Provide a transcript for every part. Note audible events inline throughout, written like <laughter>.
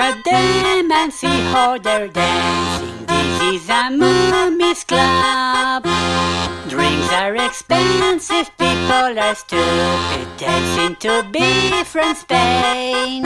at them and see how they're dancing. This is a mummy's club. Drinks are expensive, people are stupid. Dancing to be from Spain.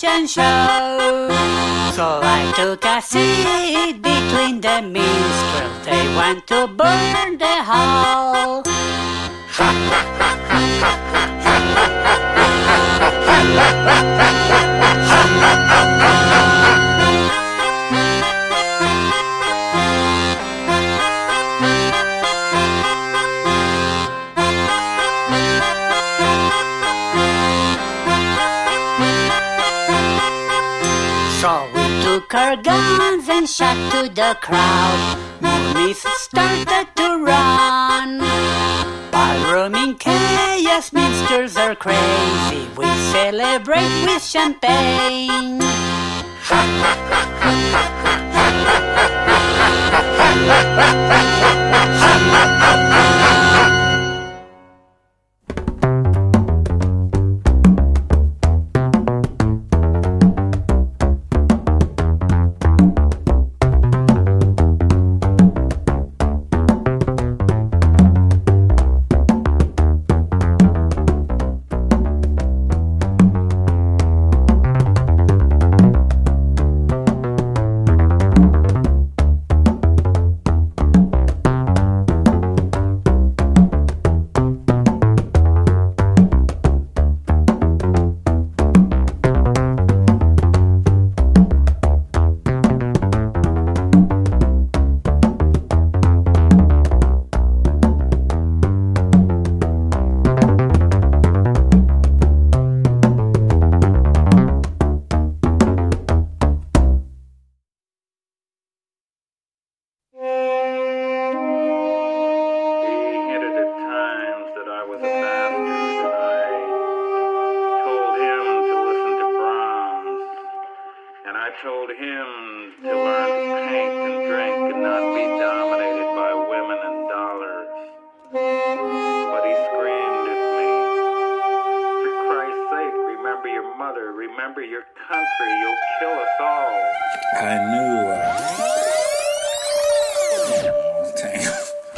Fashion show. So I took a seat between the minstrels. They want to burn the hall. <laughs> our guns and shot to the crowd. Moonies started to run. Ballroom chaos, minsters are crazy. We celebrate with champagne. <laughs> I told him to learn to paint and drink and not be dominated by women and dollars. But he screamed at me, For Christ's sake, remember your mother, remember your country, you'll kill us all. I knew. Uh.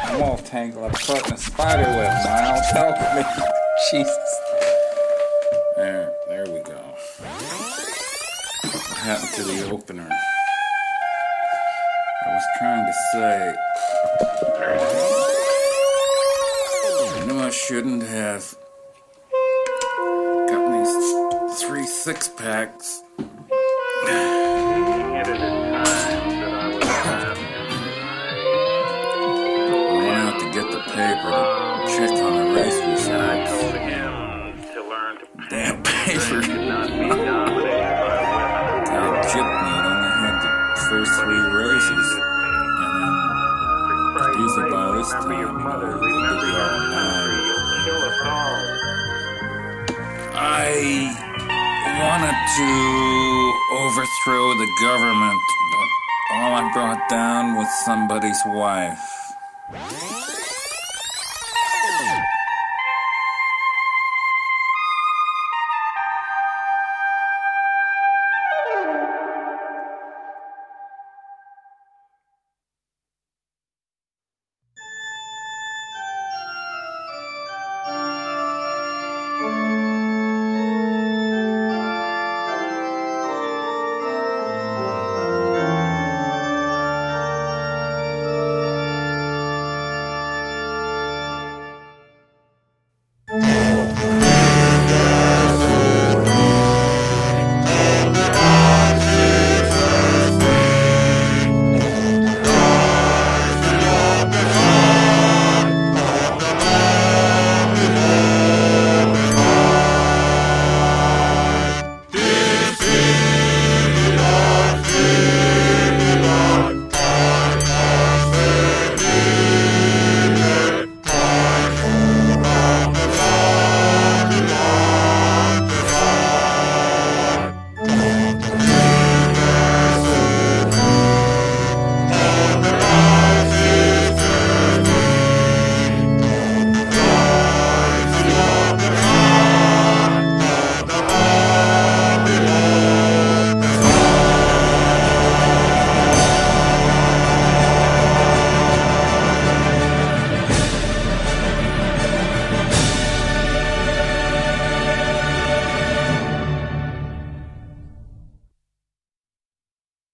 I'm all tangled up a spider web, Miles. Help me. <laughs> Jesus. There, there we go. Happened to the opener? I was trying to say. I knew I shouldn't have gotten these three six packs. <sighs> Went out to get the paper to check on the racing usually by this time, you know, they did the all. I wanted to overthrow the government, but all I brought down was somebody's wife.